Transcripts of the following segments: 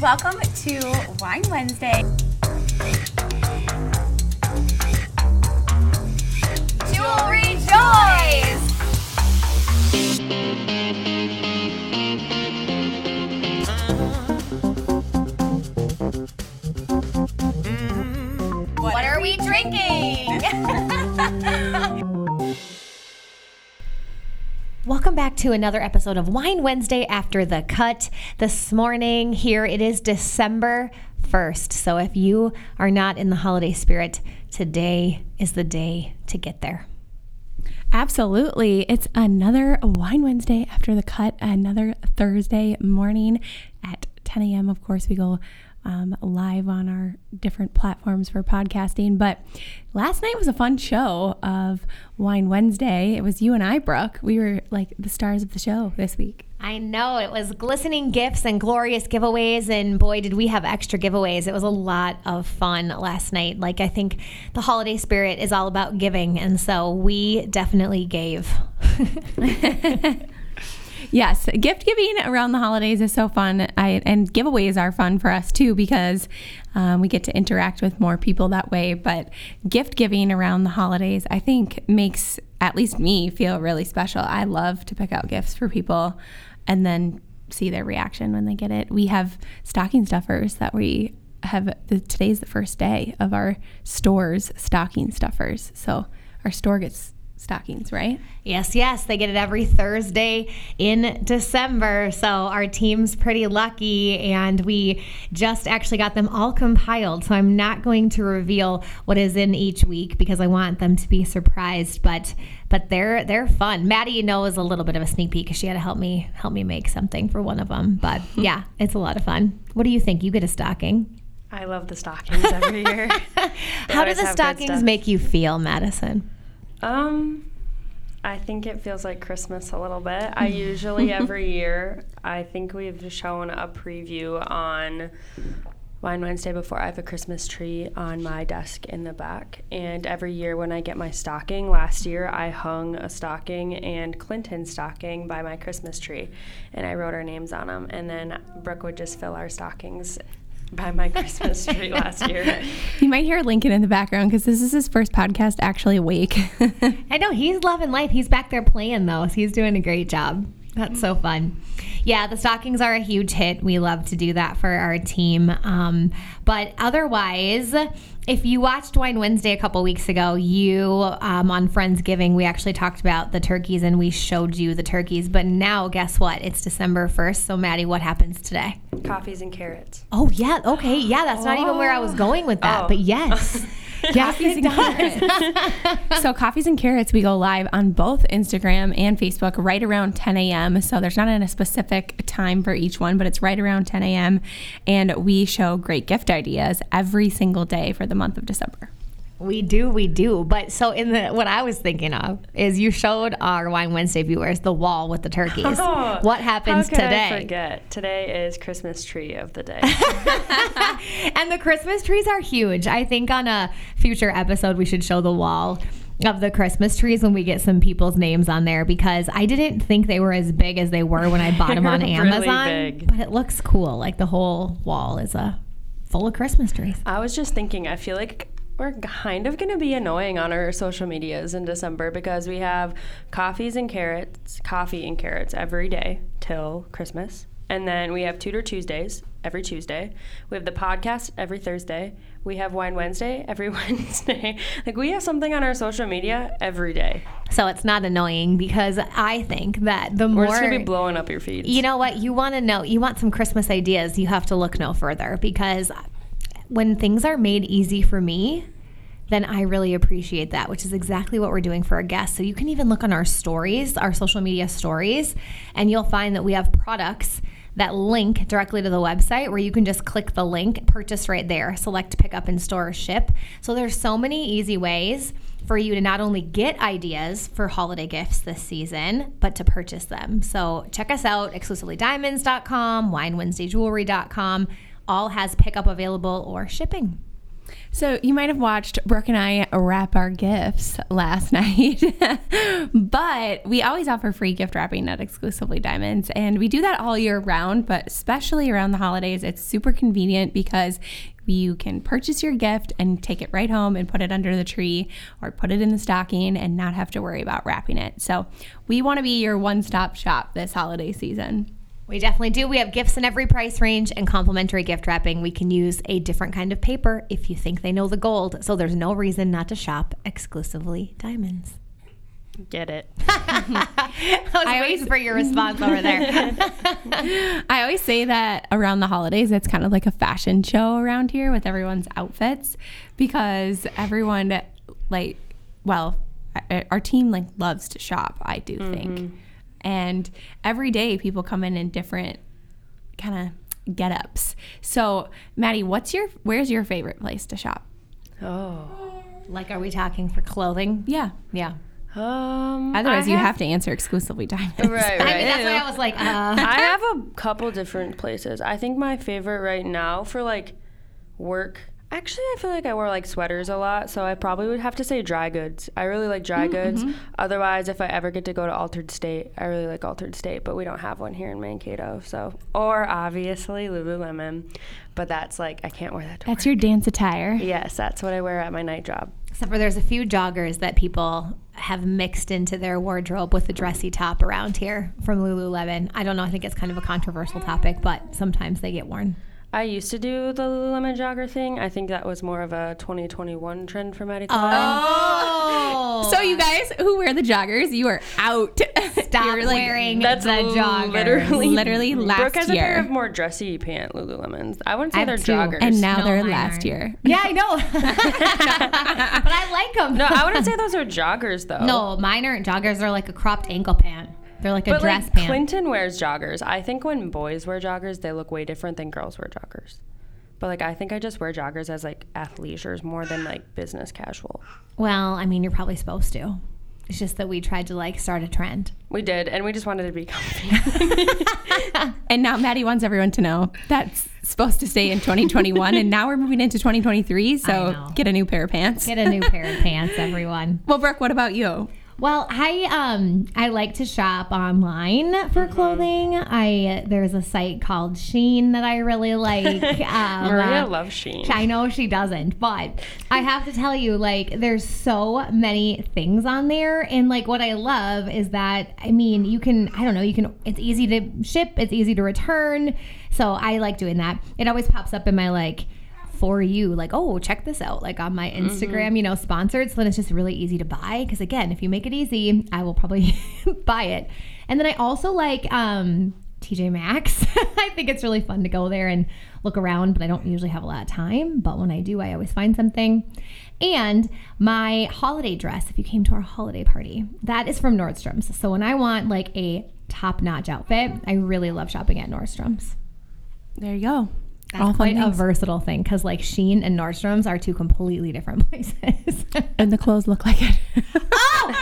Welcome to Wine Wednesday. Welcome back to another episode of Wine Wednesday after the cut. This morning, here it is December 1st. So if you are not in the holiday spirit, today is the day to get there. Absolutely. It's another Wine Wednesday after the cut, another Thursday morning at 10 a.m. Of course, we go um, live on our different platforms for podcasting. But last night was a fun show of Wine Wednesday. It was you and I, Brooke. We were like the stars of the show this week. I know it was glistening gifts and glorious giveaways, and boy, did we have extra giveaways. It was a lot of fun last night. Like, I think the holiday spirit is all about giving, and so we definitely gave. Yes, gift giving around the holidays is so fun. I, and giveaways are fun for us too because um, we get to interact with more people that way. But gift giving around the holidays, I think, makes at least me feel really special. I love to pick out gifts for people and then see their reaction when they get it. We have stocking stuffers that we have. The, today's the first day of our store's stocking stuffers. So our store gets stockings, right? Yes, yes. They get it every Thursday in December. So our team's pretty lucky, and we just actually got them all compiled. So I'm not going to reveal what is in each week because I want them to be surprised. But but they're they're fun. Maddie you know, is a little bit of a sneak peek because she had to help me help me make something for one of them. But yeah, it's a lot of fun. What do you think? You get a stocking. I love the stockings every year. How do the stockings make you feel, Madison? Um, I think it feels like Christmas a little bit. I usually every year, I think we've shown a preview on Wine Wednesday before I have a Christmas tree on my desk in the back. And every year when I get my stocking, last year I hung a stocking and Clinton's stocking by my Christmas tree. And I wrote our names on them. And then Brooke would just fill our stockings by my Christmas tree last year. You might hear Lincoln in the background because this is his first podcast actually awake. I know he's loving life. He's back there playing though. So he's doing a great job. That's so fun. Yeah, the stockings are a huge hit. We love to do that for our team. Um, but otherwise, if you watched Wine Wednesday a couple weeks ago, you um, on Friendsgiving, we actually talked about the turkeys and we showed you the turkeys. But now, guess what? It's December 1st. So, Maddie, what happens today? Coffees and carrots. Oh, yeah. Okay. Yeah, that's not even where I was going with that. Oh. But yes. yes, Coffees and carrots. so coffees and carrots, we go live on both Instagram and Facebook right around 10 a.m. So there's not a specific time for each one, but it's right around 10 a.m. And we show great gift ideas every single day for the month of December. We do, we do. But so in the what I was thinking of is you showed our Wine Wednesday viewers the wall with the turkeys. Oh, what happens How could today? I forget? Today is Christmas tree of the day. and the Christmas trees are huge. I think on a future episode we should show the wall of the Christmas trees when we get some people's names on there because I didn't think they were as big as they were when I bought them on Really Amazon. big. But it looks cool. Like the whole wall is a full of Christmas trees. I was just thinking, I feel like we're kind of going to be annoying on our social medias in December because we have coffees and carrots, coffee and carrots every day till Christmas. And then we have Tutor Tuesdays every Tuesday. We have the podcast every Thursday. We have Wine Wednesday every Wednesday. Like we have something on our social media every day. So it's not annoying because I think that the more We're just going to be blowing up your feeds. You know what? You want to know, you want some Christmas ideas, you have to look no further because when things are made easy for me, then I really appreciate that, which is exactly what we're doing for our guests. So you can even look on our stories, our social media stories, and you'll find that we have products that link directly to the website where you can just click the link, purchase right there, select pick up in store or ship. So there's so many easy ways for you to not only get ideas for holiday gifts this season, but to purchase them. So check us out, exclusivelydiamonds.com, winewednesdayjewelry.com. All has pickup available or shipping. So you might have watched Brooke and I wrap our gifts last night, but we always offer free gift wrapping at Exclusively Diamonds, and we do that all year round. But especially around the holidays, it's super convenient because you can purchase your gift and take it right home and put it under the tree or put it in the stocking and not have to worry about wrapping it. So we want to be your one-stop shop this holiday season. We definitely do. We have gifts in every price range and complimentary gift wrapping. We can use a different kind of paper if you think they know the gold. So there's no reason not to shop exclusively diamonds. Get it. I was waiting for your response over there. I always say that around the holidays, it's kind of like a fashion show around here with everyone's outfits because everyone, like, well, our team like loves to shop. I do think, mm-hmm. And every day people come in in different kind of get ups. So, Maddie, what's your where's your favorite place to shop? Oh. like, are we talking for clothing? Yeah. Yeah. Um. Otherwise, I you have to answer exclusively diamonds. Right, right. I mean, that's why I was like, uh, I have a couple different places. I think my favorite right now for like work. Actually, I feel like I wear like sweaters a lot, so I probably would have to say dry goods. I really like dry mm, goods. Mm-hmm. Otherwise, if I ever get to go to Altar'd State, I really like Altar'd State, but we don't have one here in Mankato. So, or obviously Lululemon, but that's like I can't wear that. To That's your dance attire. yes, that's what I wear at my night job. except for there's a few joggers that people have mixed into their wardrobe with the dressy top around here from Lululemon. I don't know. I think it's kind of a controversial topic, but sometimes they get worn. I used to do the Lululemon jogger thing. I think that was more of a 2021 trend for Maddie Klein. Oh, So you guys who wear the joggers, you are out. stop You're, like, wearing That's the joggers. literally Literally last Brooke has a pair of more dressy pant Lululemons. I wouldn't say have they're two. joggers. And now No, they're mine last aren't. year. Yeah, I know, but I like them. no, I wouldn't say those are joggers though. No, mine aren't joggers. They're like a cropped ankle pant. They're like a but dress like pant. Clinton wears joggers. I think when boys wear joggers, they look way different than girls wear joggers. But like I think I just wear joggers as like athleisure more than like business casual. well, I mean, you're probably supposed to. It's just that we tried to like start a trend. We did, and we just wanted to be comfy. And now Maddie wants everyone to know that's supposed to stay in 2021. and now we're moving into 2023. So get a new pair of pants. Get a new pair of pants, everyone. well, Brooke, what about you? Well, I um I like to shop online for clothing. I there's a site called Shein that I really like. Um, Maria loves Shein. I know she doesn't, but I have to tell you, like, there's so many things on there. And, like, what I love is that, I mean, you can, I don't know, you can, it's easy to ship, it's easy to return. So I like doing that. It always pops up in my, like, for you, like, oh, check this out, like on my Instagram, you know, sponsored. So then it's just really easy to buy. Cause again, if you make it easy, I will probably buy it. And then I also like, um, TJ Maxx. I think it's really fun to go there and look around, but I don't usually have a lot of time. But when I do, I always find something. And my holiday dress, if you came to our holiday party, that is from Nordstrom's. So when I want like a top notch outfit, I really love shopping at Nordstrom's. There you go. That's All quite a things. versatile thing because like Shein and Nordstrom's are two completely different places. And the clothes look like it. Oh!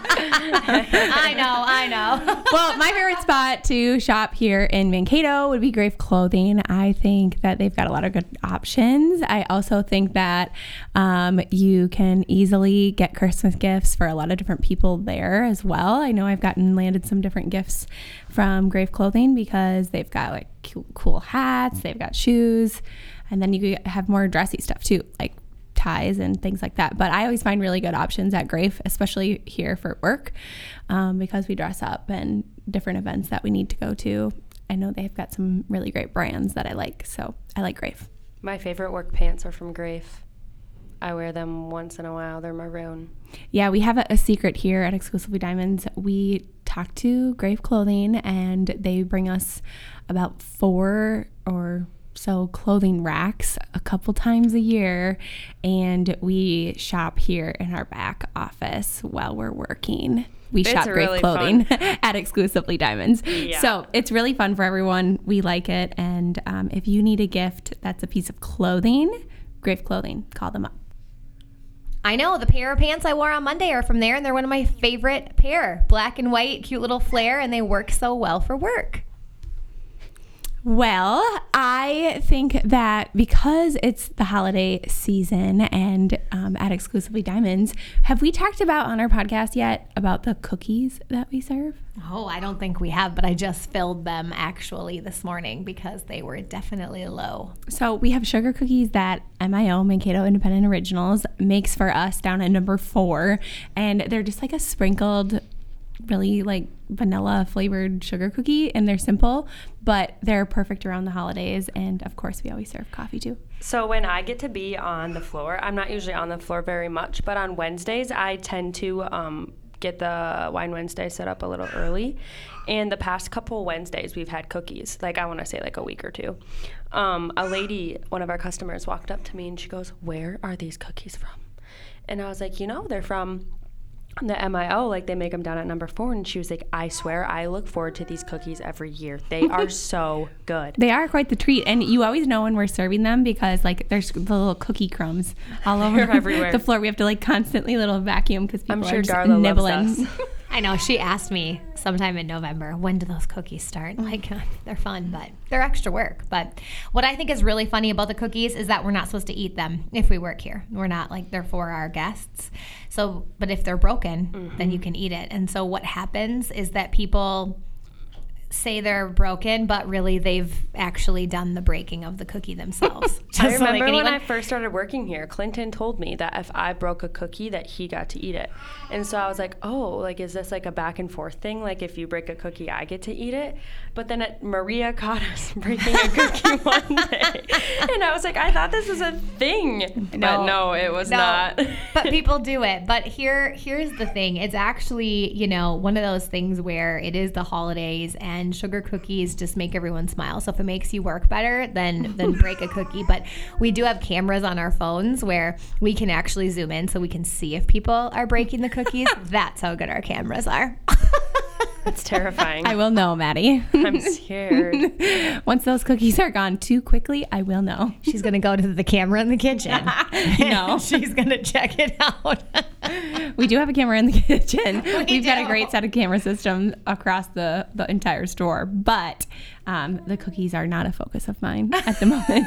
I know, I know. well, my favorite spot to shop here in Mankato would be Graif Clothing. I think that they've got a lot of good options. I also think that um, you can easily get Christmas gifts for a lot of different people there as well. I know I've gotten landed some different gifts from Graif Clothing because they've got like cool, hats, they've got shoes, and then you have more dressy stuff too, like ties and things like that. But I always find really good options at Graif, especially here for work, um, because we dress up and different events that we need to go to. I know they've got some really great brands that I like, so I like Graif. My favorite work pants are from Graif. I wear them once in a while. They're maroon. Yeah, we have a, a secret here at Exclusively Diamonds. We talk to Graif Clothing, and they bring us about four or so clothing racks a couple times a year, and we shop here in our back office while we're working. We It's shop Graif Clothing at Exclusively Diamonds. Yeah. So it's really fun for everyone. We like it, and um, if you need a gift that's a piece of clothing, Graif Clothing, call them up. I know the pair of pants I wore on Monday are from there, and they're one of my favorite pair. Black and white, cute little flare, and they work so well for work. Well, I think that because it's the holiday season and um, at Exclusively Diamonds, have we talked about on our podcast yet about the cookies that we serve? Oh, I don't think we have, but I just filled them actually this morning because they were definitely low. So we have sugar cookies that MIO, Mankato Independent Originals, makes for us down at number four. And they're just like a sprinkled, really like vanilla flavored sugar cookie. And they're simple, but they're perfect around the holidays. And of course, we always serve coffee too. So when I get to be on the floor, I'm not usually on the floor very much, but on Wednesdays I tend to um, get the wine Wednesday set up a little early. And the past couple Wednesdays we've had cookies. Like I want to say like a week or two. Um, a lady, one of our customers, walked up to me and she goes, "Where are these cookies from?" And I was like, "You know, they're from." The MIO, like they make them down at number four. And she was like, I swear, I look forward to these cookies every year. They are so good. They are quite the treat, and you always know when we're serving them because like there's the little cookie crumbs all over everywhere. the floor. We have to like constantly little vacuum because people I'm are just Darla nibbling. I know she asked me sometime in November, when do those cookies start? Mm-hmm. Like, they're fun, but they're extra work. But what I think is really funny about the cookies is that we're not supposed to eat them if we work here. We're not like they're for our guests. So, but if they're broken, then you mm-hmm. can eat it. And so what happens is that people say they're broken, but really they've actually done the breaking of the cookie themselves. I remember can when one. I first started working here, Clinton told me that if I broke a cookie, that he got to eat it. And so I was like, oh, like is this like a back and forth thing? Like if you break a cookie, I get to eat it. But then it, Maria caught us breaking a cookie one day, and I was like, I thought this was a thing, but no, it was No, not. but people do it. But here, here's the thing. It's actually, you know, one of those things where it is the holidays and sugar cookies just make everyone smile. So if it makes you work better, then then break a cookie. But we do have cameras on our phones where we can actually zoom in so we can see if people are breaking the cookies. That's how good our cameras are. It's terrifying. I will know, Maddie. I'm scared. Once those cookies are gone too quickly, I will know. She's gonna go to the camera in the kitchen. No. she's gonna check it out. We do have a camera in the kitchen. We We've got a great set of camera systems across the, the entire store, but um, the cookies are not a focus of mine at the moment.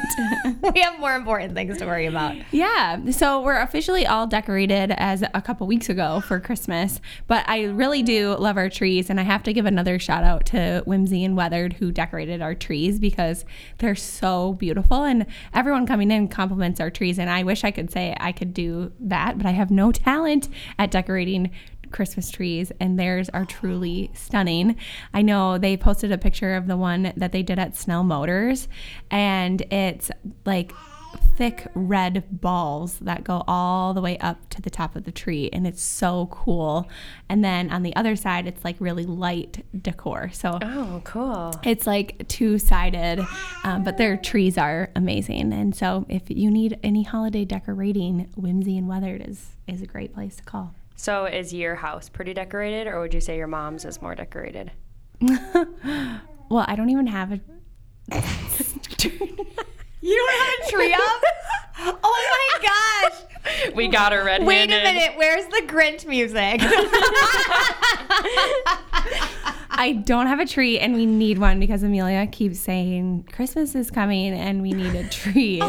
we have more important things to worry about. Yeah, so we're officially all decorated as a couple weeks ago for Christmas, but I really do love our trees, and I have to give another shout out to Whimsy and Weathered who decorated our trees because they're so beautiful, and everyone coming in compliments our trees, and I wish I could say I could do that, but I have no talent at decorating Christmas trees, and theirs are truly stunning. I know they posted a picture of the one that they did at Snell Motors, and it's like thick red balls that go all the way up to the top of the tree, and it's so cool. And then on the other side, it's like really light decor. So Oh, cool. it's like two sided, um, but their trees are amazing. And so if you need any holiday decorating, Whimsy and Weathered is is a great place to call. So is your house pretty decorated, or would you say your mom's is more decorated? Well, I don't even have a. You don't have a tree up? Oh my gosh. We got her red-handed. Wait a minute. Where's the Grinch music? I don't have a tree, and we need one because Amelia keeps saying Christmas is coming and we need a tree.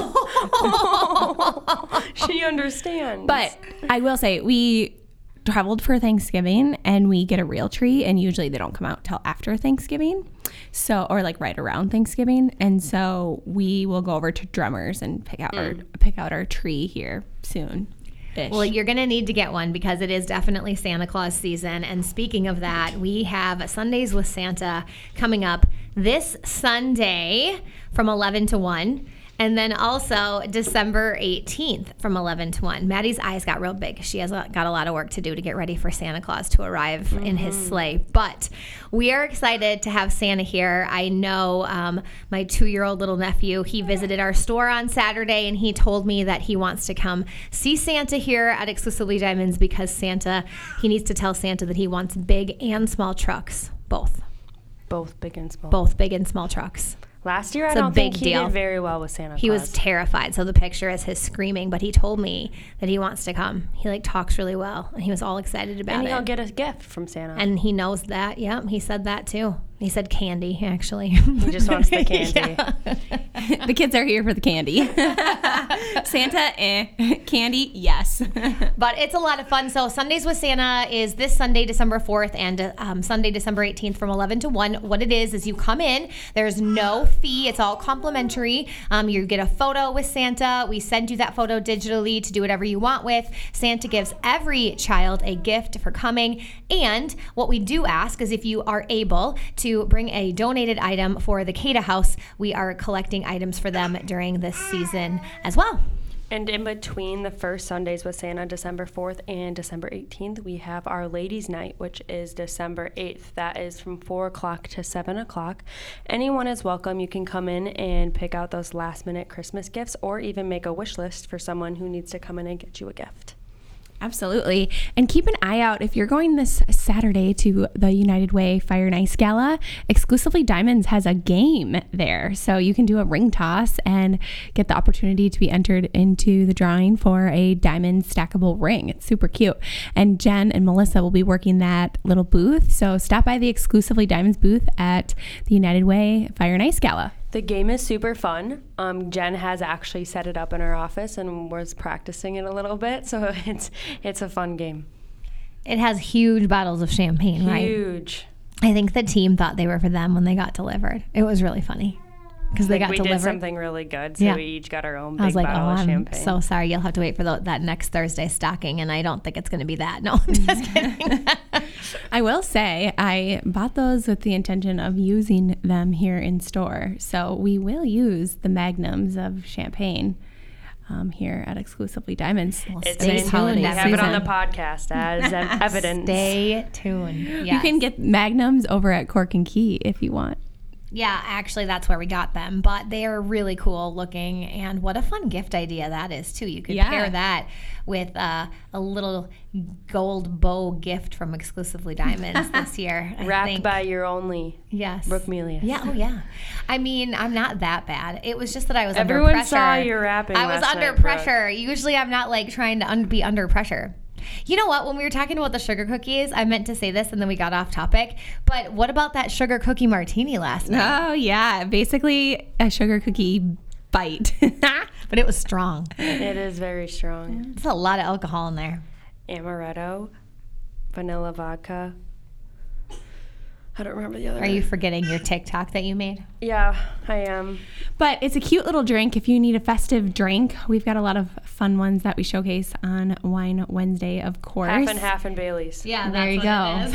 she understands. But I will say, we traveled for Thanksgiving and we get a real tree, and usually they don't come out till after Thanksgiving. So, or like right around Thanksgiving. And so we will go over to Drummers and pick out our mm. pick out our tree here soon. Well, you're going to need to get one because it is definitely Santa Claus season. And speaking of that, we have Sundays with Santa coming up this Sunday from 11 to 1. And then also December 18th from 11 to 1. Maddie's eyes got real big. She has got a lot of work to do to get ready for Santa Claus to arrive in his sleigh. But we are excited to have Santa here. I know um, my two year old little nephew, he visited our store on Saturday and he told me that he wants to come see Santa here at Exclusively Diamonds because Santa, he needs to tell Santa that he wants big and small trucks. Both. both big and small. Both big and small trucks. Last year, I don't think big he deal. did very well with Santa He Claus. was terrified. So the picture is his screaming, but he told me that he wants to come. He like talks really well and he was all excited about and it. he'll get a gift from Santa. and he knows that. Yep, he said that too. He said candy, actually. He just wants the candy. the kids are here for the candy. Santa, eh. Candy, yes. But it's a lot of fun. So Sundays with Santa is this Sunday, December 4th, and um, Sunday, December 18th from 11 to 1. What it is, is you come in, there's no fee, it's all complimentary. Um, you get a photo with Santa. We send you that photo digitally to do whatever you want with. Santa gives every child a gift for coming. And what we do ask is if you are able to bring a donated item for the CADA House, we are collecting items for them during this season as well. And in between the first Sundays with Santa, December 4th and December 18th, we have our Ladies' Night, which is December 8th. That is from 4 o'clock to 7 o'clock. Anyone is welcome. You can come in and pick out those last minute Christmas gifts or even make a wish list for someone who needs to come in and get you a gift. Absolutely. And keep an eye out if you're going this Saturday to the United Way Fire and Ice Gala. Exclusively Diamonds has a game there. So you can do a ring toss and get the opportunity to be entered into the drawing for a diamond stackable ring. It's super cute. And Jen and Melissa will be working that little booth. So stop by the Exclusively Diamonds booth at the United Way Fire and Ice Gala. The game is super fun. Um, Jen has actually set it up in her office and was practicing it a little bit, so it's it's a fun game. It has huge bottles of champagne, right? Huge. I think the team thought they were for them when they got delivered. It was really funny because they Like got we delivered. did something really good, so Yeah. we each got our own I was like, oh, I'm champagne. so sorry. You'll have to wait for the, that next Thursday stocking, and I don't think it's going to be that. No, I'm just kidding. I will say I bought those with the intention of using them here in store. So we will use the magnums of champagne um, here at Exclusively Diamonds. it's Stay tuned, we have it on the podcast as evidence. Stay tuned. You can get magnums over at Cork and Key if you want. Yeah, actually, that's where we got them. But they are really cool looking, and what a fun gift idea that is too. You could Yeah. pair that with uh, a little gold bow gift from Exclusively Diamonds this year. I Wrapped think. by your only yes, Brooke Melius. Yeah, oh yeah. I mean, I'm not that bad. It was just that I was Everyone under pressure. saw you rapping I was under night, Brooke. pressure. Usually, I'm not like trying to un- be under pressure. You know what? When we were talking about the sugar cookies, I meant to say this and then we got off topic. But what about that sugar cookie martini last night? Oh, yeah. Basically, a sugar cookie bite. But it was strong. It is very strong. There's a lot of alcohol in there. Amaretto, vanilla vodka. I don't remember the other. Are you forgetting your TikTok that you made? Yeah, I am. but it's a cute little drink if you need a festive drink. We've got a lot of fun ones that we showcase on Wine Wednesday, of course. Half and half and Bailey's. Yeah, There you go.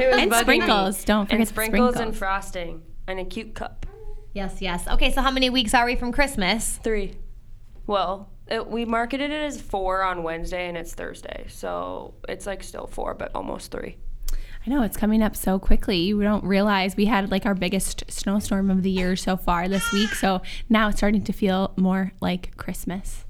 It was And bugging me. sprinkles. Don't forget and the sprinkles, and frosting and a cute cup. yes, yes. Okay, so how many weeks are we from Christmas? Three. Well, it, we marketed it as four on Wednesday and it's Thursday, so it's like still four, but almost three. I know it's coming up so quickly. You don't realize we had like our biggest snowstorm of the year so far this week. So now it's starting to feel more like Christmas.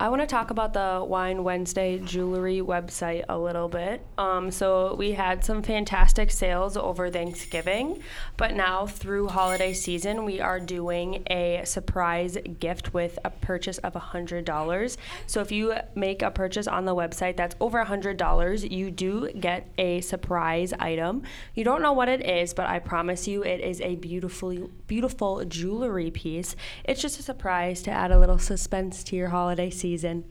I want to talk about the Wine Wednesday jewelry website a little bit. Um, so we had some fantastic sales over Thanksgiving, but now through holiday season, we are doing a surprise gift with a purchase of $100. So if you make a purchase on the website that's over $100, you do get a surprise item. You don't know what it is, but I promise you it is a beautifully beautiful jewelry piece. It's just a surprise to add a little suspense to your holiday season season.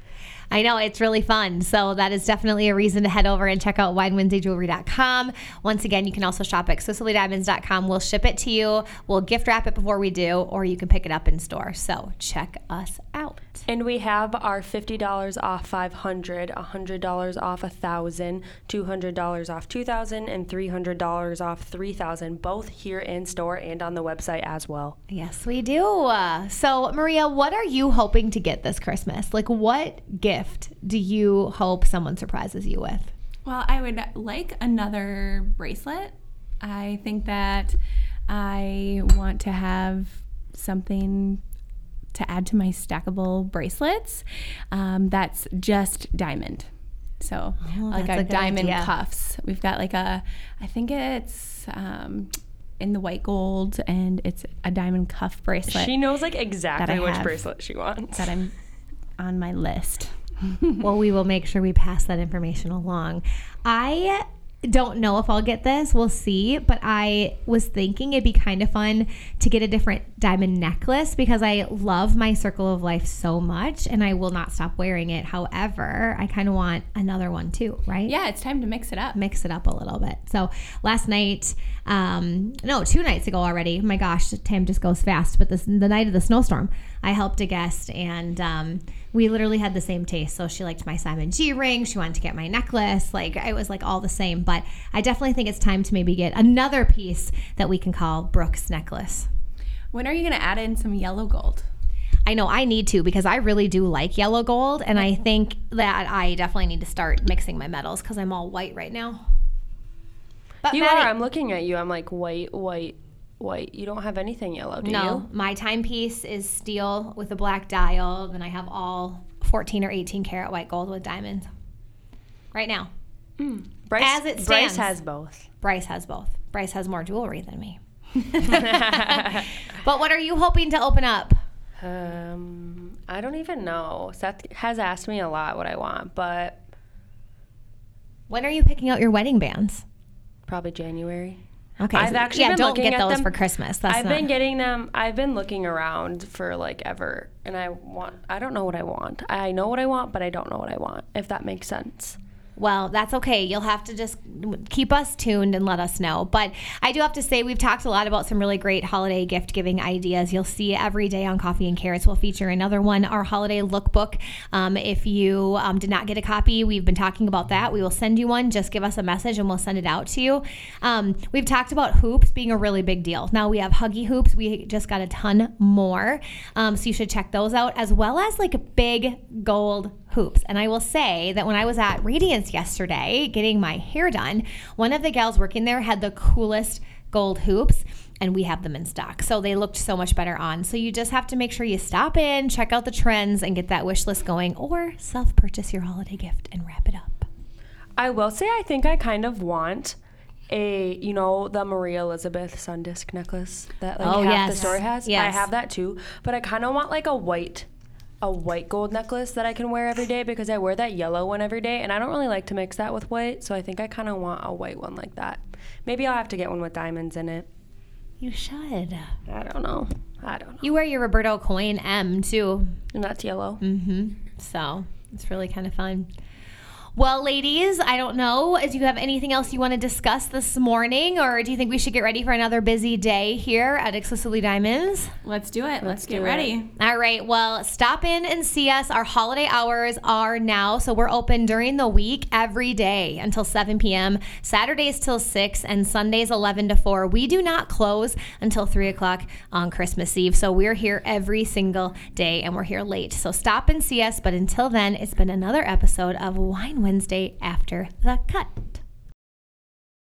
I know it's really fun. So that is definitely a reason to head over and check out winewednesdayjewelry.com. Once again, you can also shop at exclusivelydiamonds.com. We'll ship it to you. We'll gift wrap it before we do, or you can pick it up in store. So check us out. And we have our $50 off 500, $100 off 1000, $200 off 2000, and $300 off 3000, both here in store and on the website as well. Yes, we do. So, Maria, what are you hoping to get this Christmas? Like, what gift do you hope someone surprises you with? Well, I would like another bracelet. I think that I want to have something to add to my stackable bracelets um, that's just diamond. So, like that's a, a diamond idea. cuffs. We've got like a, I think it's um, in the white gold and it's a diamond cuff bracelet She knows like exactly which bracelet she wants. that I'm on my list. well, we will make sure we pass that information along. I don't know if I'll get this. We'll see. But I was thinking it'd be kind of fun to get a different diamond necklace because I love my circle of life so much and I will not stop wearing it. However, I kind of want another one too, right? Yeah, it's time to mix it up. Mix it up a little bit. So last night, um, no, two nights ago already. My gosh, time just goes fast. But this, the night of the snowstorm, I helped a guest and um, we literally had the same taste. So she liked my Simon G ring. She wanted to get my necklace. Like it was like all the same. But I definitely think it's time to maybe get another piece that we can call Brooke's necklace. When are you going to add in some yellow gold? I know I need to because I really do like yellow gold. And I think that I definitely need to start mixing my metals because I'm all white right now. But You Maddie- are. I'm looking at you. I'm like white, white, white. You don't have anything yellow, do you? No, my timepiece is steel with a black dial. Then I have all 14 or 18 karat white gold with diamonds. Right now, you? Bryce, As it stands. Bryce has both. Bryce has both. Bryce has more jewelry than me. but what are you hoping to open up? Um, I don't even know. Seth has asked me a lot what I want, but When are you picking out your wedding bands? probably January. Okay, I've actually yeah, been don't looking get at those them. for Christmas. That's I've not, been getting them. I've been looking around for like ever, and I want. I don't know what I want. I know what I want, but I don't know what I want. If that makes sense. Well, that's okay. You'll have to just keep us tuned and let us know. But I do have to say, we've talked a lot about some really great holiday gift giving ideas. You'll see every day on Coffee and Carrots. We'll feature another one, our holiday lookbook. Um, if you um, did not get a copy, we've been talking about that. We will send you one. Just give us a message and we'll send it out to you. Um, we've talked about hoops being a really big deal. Now we have Huggy hoops. We just got a ton more. Um, so you should check those out, as well as like big gold hoops. And I will say that when I was at Radiance yesterday getting my hair done, one of the gals working there had the coolest gold hoops and we have them in stock. So they looked so much better on. So you just have to make sure you stop in, check out the trends and get that wish list going or self-purchase your holiday gift and wrap it up. I will say I think I kind of want a you know the Maria Elizabeth sun disc necklace that like Oh, half the store has. I have that too, but I kind of want like a white a white gold necklace that I can wear every day because I wear that yellow one every day and I don't really like to mix that with white, so I think I kind of want a white one like that. Maybe I'll have to get one with diamonds in it. You should. I don't know. I don't know. You wear your Roberto Coin M too. And that's yellow. Mm-hmm. So it's really kind of fun. Well, ladies, I don't know. Do you have anything else you want to discuss this morning, or do you think we should get ready for another busy day here at Exclusively Diamonds? Let's do it. Let's, get do ready. All right. Well, stop in and see us. Our holiday hours are now. So we're open during the week every day until 7 p.m., Saturdays till 6, and Sundays 11 to 4. We do not close until 3 o'clock on Christmas Eve. So we're here every single day and we're here late. So stop and see us. But until then, it's been another episode of Wine Wednesday After the Cut.